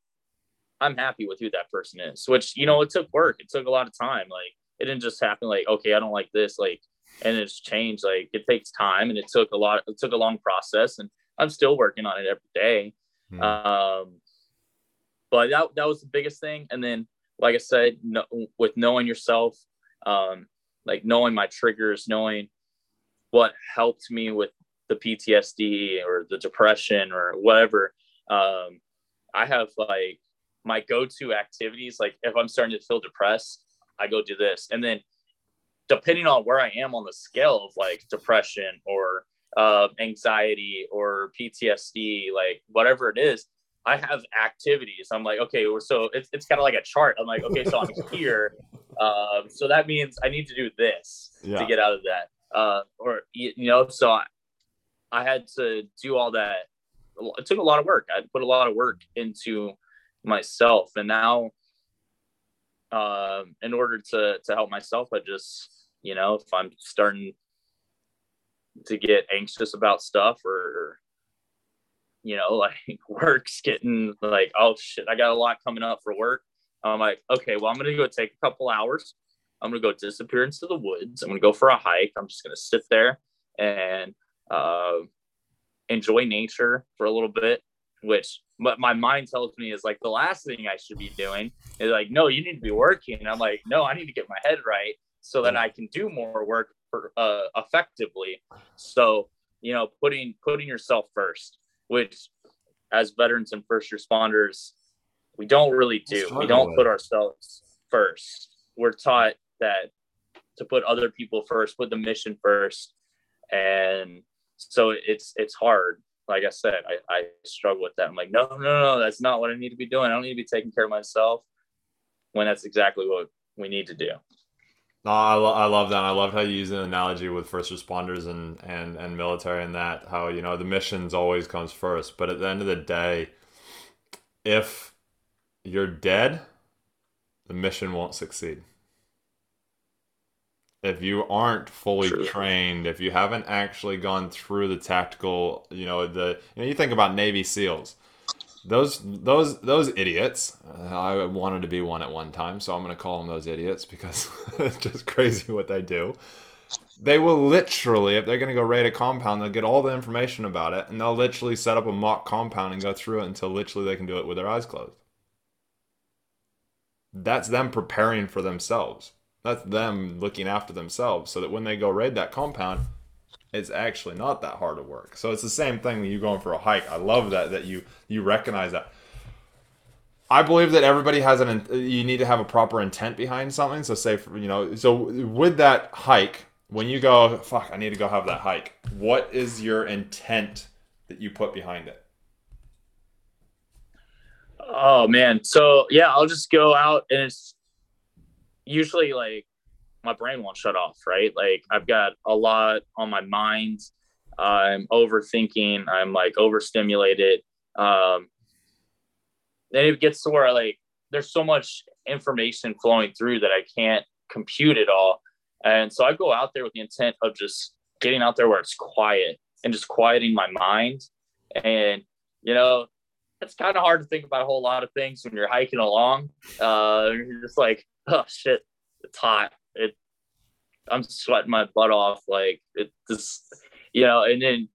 I'm happy with who that person is. Which you know, it took work. It took a lot of time. Like it didn't just happen. Like okay, I don't like this. Like and it's changed. Like it takes time, and it took a lot. It took a long process, and I'm still working on it every day. Mm. Um, but that, that was the biggest thing. And then, like I said, no, with knowing yourself, um, like knowing my triggers, knowing what helped me with the PTSD or the depression or whatever, um, I have like my go-to activities. Like if I'm starting to feel depressed, I go do this. And then depending on where I am on the scale of like depression or uh, anxiety or PTSD, like whatever it is, I have activities. I'm like, okay, so it's, it's kind of like a chart. I'm like, okay, so I'm here. Um, so that means I need to do this yeah. to get out of that. Uh, or, you know, so I, I had to do all that it took a lot of work. I put a lot of work into myself, and now, um, in order to to help myself, I just you know if I'm starting to get anxious about stuff or you know like work's getting like oh shit I got a lot coming up for work. I'm like okay, well I'm gonna go take a couple hours. I'm gonna go disappear into the woods. I'm gonna go for a hike. I'm just gonna sit there and uh, enjoy nature for a little bit, which but my mind tells me is like the last thing I should be doing is like, no, you need to be working. And I'm like, no, I need to get my head right so that I can do more work for, uh, effectively. So, you know, putting putting yourself first, which as veterans and first responders, we don't really do. We don't put ourselves first. We're taught that to put other people first, put the mission first, and so it's it's hard like i said I, I struggle with that i'm like no no no that's not what i need to be doing i don't need to be taking care of myself when that's exactly what we need to do no, I, lo- I love that. I love how you use an analogy with first responders and, and, and military and that how you know the missions always comes first. But at the end of the day, if you're dead, the mission won't succeed if you aren't fully True. trained, if you haven't actually gone through the tactical, you know, the you know, you think about Navy SEALs. Those those those idiots. Uh, I wanted to be one at one time, so I'm going to call them those idiots because it's just crazy what they do. They will literally, if they're going to go raid a compound, they'll get all the information about it, and they'll literally set up a mock compound and go through it until literally they can do it with their eyes closed. That's them preparing for themselves that's them looking after themselves so that when they go raid that compound, it's actually not that hard to work. So it's the same thing when you going for a hike. I love that that you you recognize that. I believe that everybody has an you need to have a proper intent behind something. So say for, you know so with that hike when you go fuck I need to go have that hike. What is your intent that you put behind it? Oh man. So yeah, I'll just go out and it's usually like my brain won't shut off, right? Like I've got a lot on my mind. I'm overthinking. I'm like overstimulated. Um, then it gets to where like there's so much information flowing through that I can't compute it all. And so I go out there with the intent of just getting out there where it's quiet and just quieting my mind. And, you know, it's kind of hard to think about a whole lot of things when you're hiking along. Uh, you're just like, oh shit, it's hot. It, I'm sweating my butt off. Like it just, you know, and then,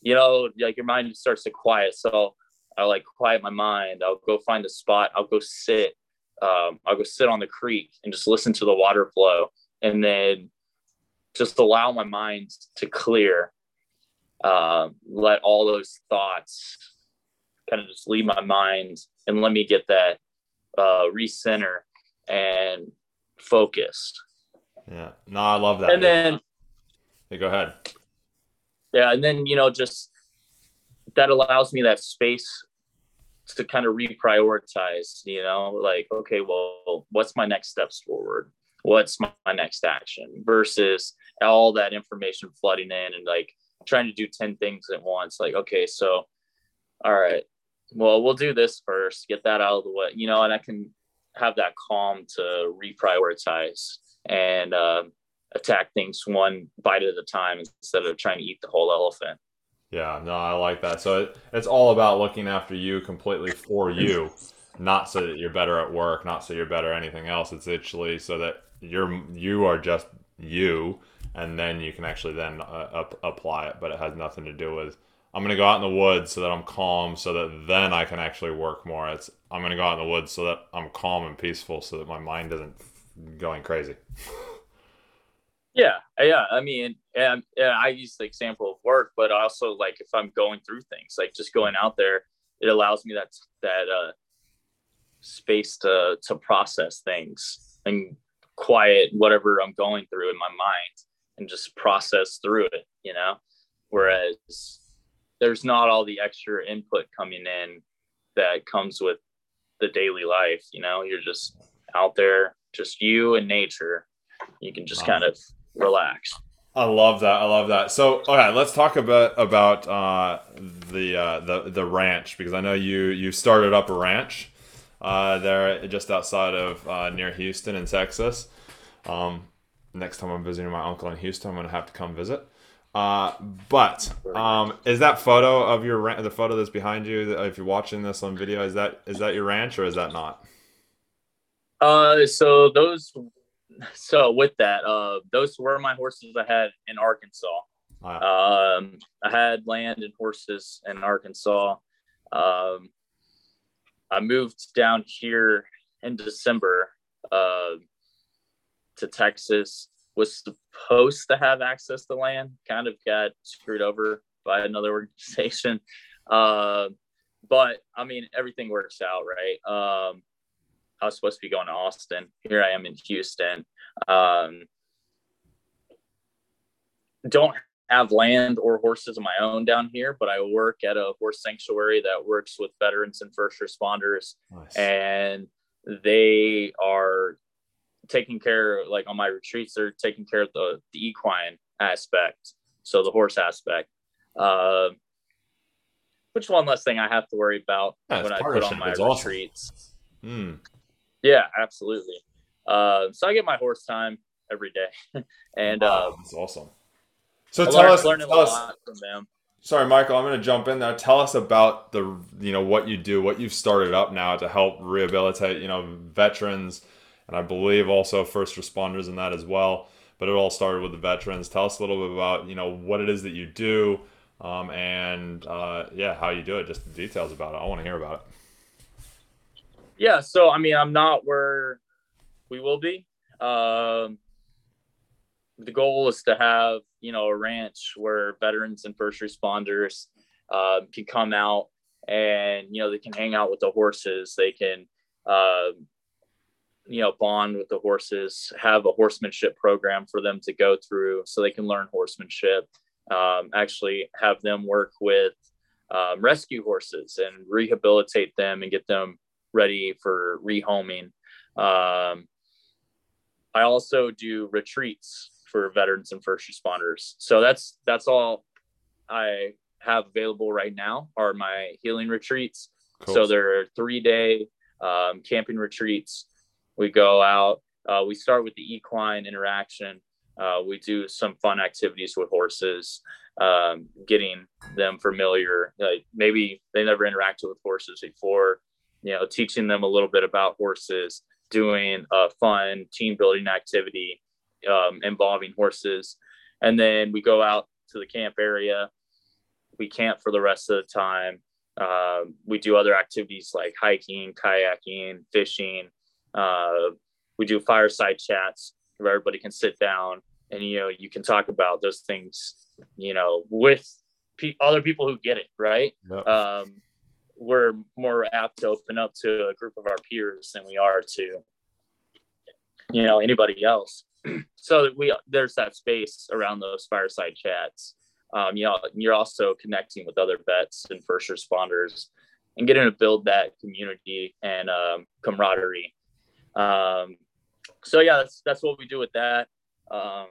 you know, like your mind starts to quiet. So I like quiet my mind. I'll go find a spot. I'll go sit. Um, I'll go sit on the creek and just listen to the water flow, and then just allow my mind to clear. Um, let all those thoughts kind of just leave my mind and let me get that uh, recenter and focused. Yeah. No, I love that. And then hey, go ahead. Yeah, and then you know, just that allows me that space to kind of reprioritize, you know, like, okay, well, what's my next steps forward? What's my, my next action versus all that information flooding in and like trying to do 10 things at once. Like, okay, so all right, well, we'll do this first, get that out of the way, you know, and I can have that calm to reprioritize and uh, attack things one bite at a time instead of trying to eat the whole elephant. Yeah, no, I like that. So it, it's all about looking after you completely for you, not so that you're better at work, not so you're better at anything else. It's actually so that you're you are just you, and then you can actually then uh, up, apply it. But it has nothing to do with I'm gonna go out in the woods so that I'm calm, so that then I can actually work more. It's I'm gonna go out in the woods so that I'm calm and peaceful, so that my mind isn't going crazy. yeah, yeah. I mean, and, and I use the example of work, but also like if I'm going through things, like just going out there, it allows me that that uh, space to to process things and quiet whatever I'm going through in my mind and just process through it. You know, whereas there's not all the extra input coming in that comes with the daily life you know you're just out there just you and nature you can just wow. kind of relax I love that. I love that. So, okay, let's talk about about uh, the uh, the the ranch because I know you you started up a ranch uh, there just outside of uh, near Houston in Texas. Um, next time I'm visiting my uncle in Houston, I'm gonna have to come visit. Uh, but um, is that photo of your ranch, the photo that's behind you? If you're watching this on video, is that is that your ranch or is that not? Uh, so those so with that, uh, those were my horses I had in Arkansas. Wow. Um, I had land and horses in Arkansas. Um, I moved down here in December uh, to Texas. Was supposed to have access to land, kind of got screwed over by another organization. Uh, but I mean, everything works out, right? Um, I was supposed to be going to Austin. Here I am in Houston. Um, don't have land or horses of my own down here, but I work at a horse sanctuary that works with veterans and first responders. Nice. And they are taking care, like on my retreats, they're taking care of the, the equine aspect. So the horse aspect. Uh, which one less thing I have to worry about yeah, when I put on my retreats. Awesome. Mm. Yeah, absolutely. Uh, so I get my horse time every day, and wow, uh, that's awesome. So I tell us, tell us Sorry, Michael, I'm going to jump in there. Tell us about the you know what you do, what you've started up now to help rehabilitate you know veterans, and I believe also first responders in that as well. But it all started with the veterans. Tell us a little bit about you know what it is that you do, um, and uh, yeah, how you do it. Just the details about it. I want to hear about it. Yeah, so I mean, I'm not where we will be. Um, the goal is to have you know a ranch where veterans and first responders uh, can come out and you know they can hang out with the horses. They can uh, you know bond with the horses. Have a horsemanship program for them to go through so they can learn horsemanship. Um, actually, have them work with um, rescue horses and rehabilitate them and get them ready for rehoming. Um, I also do retreats for veterans and first responders. So that's that's all I have available right now are my healing retreats. Cool. So there are three day um, camping retreats. We go out. Uh, we start with the equine interaction. Uh, we do some fun activities with horses, um, getting them familiar. Like maybe they never interacted with horses before you know, teaching them a little bit about horses, doing a fun team building activity um, involving horses. And then we go out to the camp area. We camp for the rest of the time. Um, we do other activities like hiking, kayaking, fishing. Uh, we do fireside chats where everybody can sit down and you know you can talk about those things you know with pe- other people who get it right? Yep. um, we're more apt to open up to a group of our peers than we are to you know anybody else. So we there's that space around those fireside chats. Um, you know you're also connecting with other vets and first responders and getting to build that community and um, camaraderie um, so yeah that's that's what we do with that um,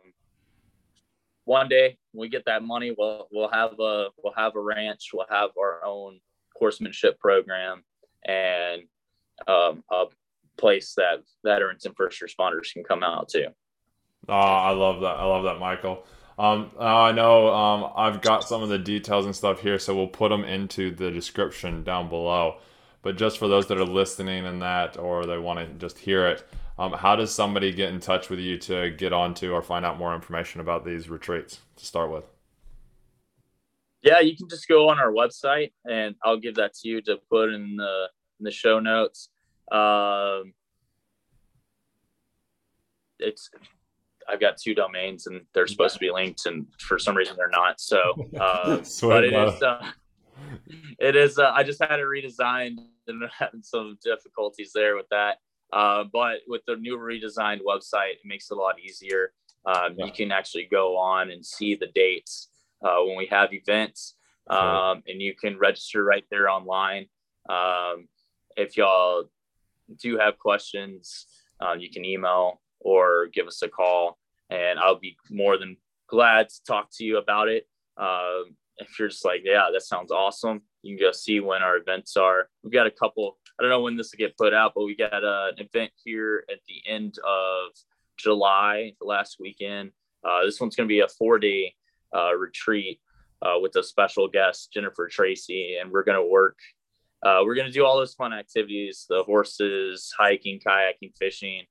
one day when we get that money we'll we'll have a we'll have a ranch we'll have our own horsemanship program and um, a place that veterans and first responders can come out to. Oh, I love that. I love that, Michael. Um, I know um, I've got some of the details and stuff here, so we'll put them into the description down below. But just for those that are listening and that, or they want to just hear it, um, how does somebody get in touch with you to get onto or find out more information about these retreats to start with? Yeah, you can just go on our website, and I'll give that to you to put in the in the show notes. Um, it's I've got two domains, and they're supposed to be linked, and for some reason they're not. So, uh, but it is. Uh, it is. Uh, I just had it redesigned, and having some difficulties there with that. Uh, but with the new redesigned website, it makes it a lot easier. Um, yeah. You can actually go on and see the dates uh, when we have events, um, and you can register right there online. Um, if y'all do have questions, um, you can email or give us a call, and I'll be more than glad to talk to you about it. Um, if you're just like, yeah, that sounds awesome, you can go see when our events are. We've got a couple. I don't know when this will get put out, but we got uh, an event here at the end of July, the last weekend. Uh, this one's going to be a four day uh, retreat uh, with a special guest, Jennifer Tracy, and we're going to work. Uh, we're going to do all those fun activities the horses, hiking, kayaking, fishing.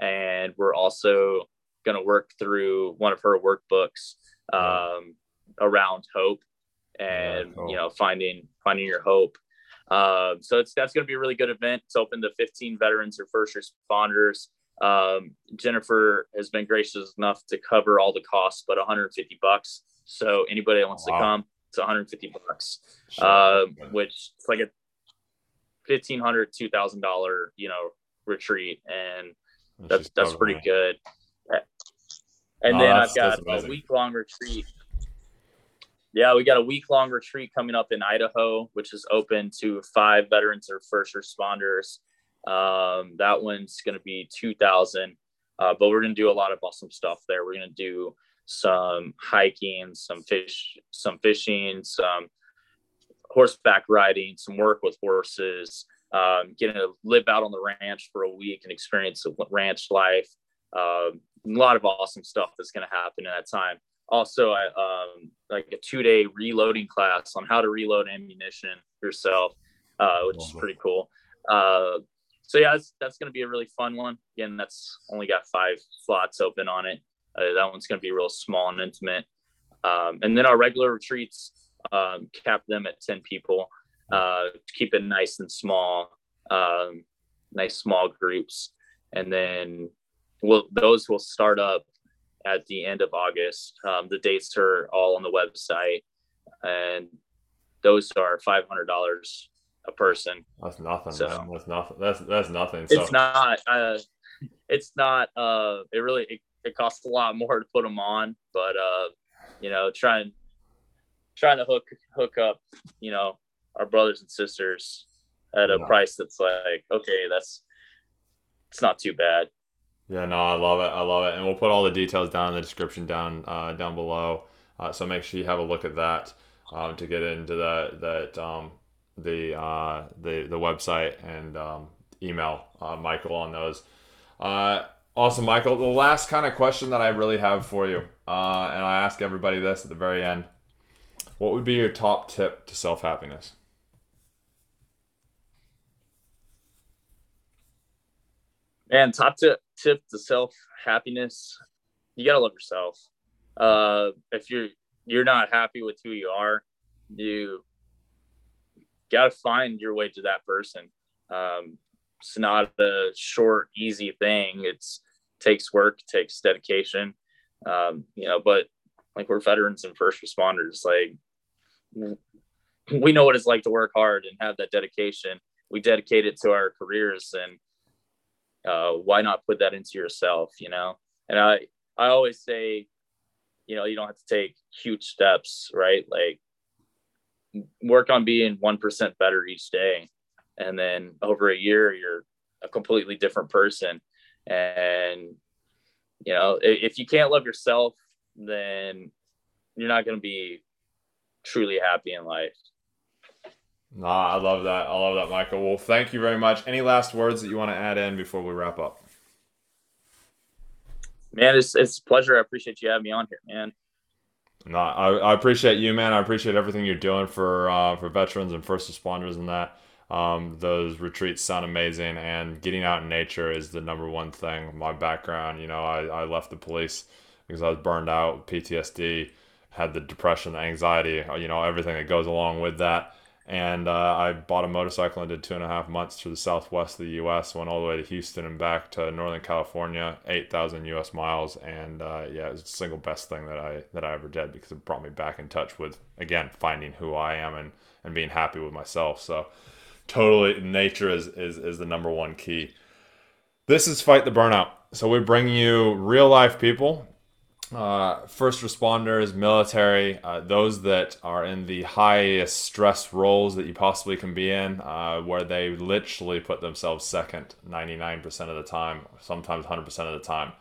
And we're also going to work through one of her workbooks um, around hope and, cool. you know, finding finding your hope. Um, so it's that's going to be a really good event. It's open to 15 veterans or first responders. Um, Jennifer has been gracious enough to cover all the costs, but 150 bucks. So anybody that wants wow. to come, it's 150 bucks, sure. uh, which it's like a 1500 2000 dollar you know retreat, and that's that's pretty good. And oh, then I've got a week long retreat. Yeah, we got a week long retreat coming up in Idaho, which is open to five veterans or first responders. Um, that one's going to be 2000 uh, but we're going to do a lot of awesome stuff there. We're going to do some hiking, some fish, some fishing, some horseback riding, some work with horses, um, getting to live out on the ranch for a week and experience ranch life. Um, a lot of awesome stuff that's going to happen in that time. Also, I, um, like a two day reloading class on how to reload ammunition yourself, uh, which is pretty cool. Uh, so yeah, that's, that's going to be a really fun one. Again, that's only got five slots open on it. Uh, that one's going to be real small and intimate. Um, and then our regular retreats um, cap them at 10 people uh, to keep it nice and small, um, nice small groups. And then we'll, those will start up at the end of August. Um, the dates are all on the website, and those are $500 a person. That's nothing. So, man. That's nothing. That's that's nothing. So. It's not. Uh, it's not. Uh, it really it, it, costs a lot more to put them on, but uh, you know, trying trying to hook hook up, you know, our brothers and sisters at a yeah. price that's like okay, that's it's not too bad. Yeah, no, I love it. I love it, and we'll put all the details down in the description down uh, down below. Uh, so make sure you have a look at that um, to get into that that um, the uh, the the website and um, email uh, Michael on those. Uh, awesome, Michael. The last kind of question that I really have for you, uh, and I ask everybody this at the very end: What would be your top tip to self happiness? Man, top tip tip to self happiness: You gotta love yourself. Uh, if you're you're not happy with who you are, you got to find your way to that person. Um, it's not a short, easy thing. It's takes work, takes dedication. Um, you know, but like we're veterans and first responders, like we know what it's like to work hard and have that dedication. We dedicate it to our careers, and uh, why not put that into yourself? You know, and I I always say, you know, you don't have to take huge steps, right? Like work on being 1% better each day. And then over a year, you're a completely different person. And, you know, if you can't love yourself, then you're not going to be truly happy in life. Nah, I love that. I love that, Michael. Well, thank you very much. Any last words that you want to add in before we wrap up? Man, it's, it's a pleasure. I appreciate you having me on here, man. No, I, I appreciate you, man. I appreciate everything you're doing for uh, for veterans and first responders and that. Um, those retreats sound amazing, and getting out in nature is the number one thing. My background, you know, I, I left the police because I was burned out, PTSD, had the depression, the anxiety, you know, everything that goes along with that and uh, I bought a motorcycle and did two and a half months through the southwest of the U.S. Went all the way to Houston and back to Northern California, eight thousand U.S. miles, and uh, yeah, it's the single best thing that I that I ever did because it brought me back in touch with again finding who I am and and being happy with myself. So totally, nature is is is the number one key. This is fight the burnout. So we bring you real life people uh, first responders, military, uh, those that are in the highest stress roles that you possibly can be in, uh, where they literally put themselves second 99% of the time, sometimes 100% of the time.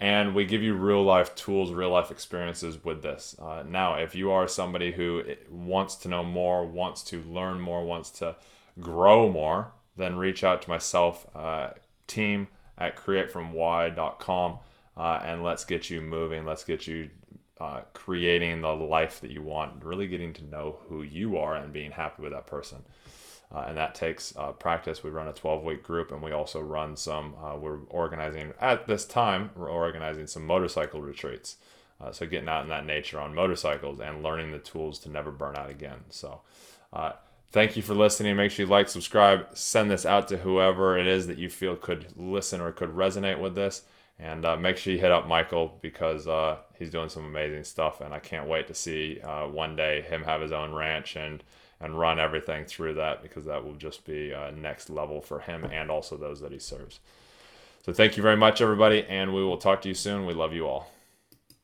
and we give you real life tools, real life experiences with this. Uh, now, if you are somebody who wants to know more, wants to learn more, wants to grow more, then reach out to myself, uh, team at createfromwhy.com, uh, and let's get you moving. Let's get you uh, creating the life that you want, really getting to know who you are and being happy with that person. Uh, and that takes uh, practice. We run a 12 week group and we also run some, uh, we're organizing, at this time, we're organizing some motorcycle retreats. Uh, so getting out in that nature on motorcycles and learning the tools to never burn out again. So uh, thank you for listening. Make sure you like, subscribe, send this out to whoever it is that you feel could listen or could resonate with this. And uh, make sure you hit up Michael because he's doing some amazing stuff. And I can't wait to see one day him have his own ranch and and run everything through that because that will just be uh, next level for him and also those that he serves. So thank you very much, everybody, and we will talk to you soon. We love you all.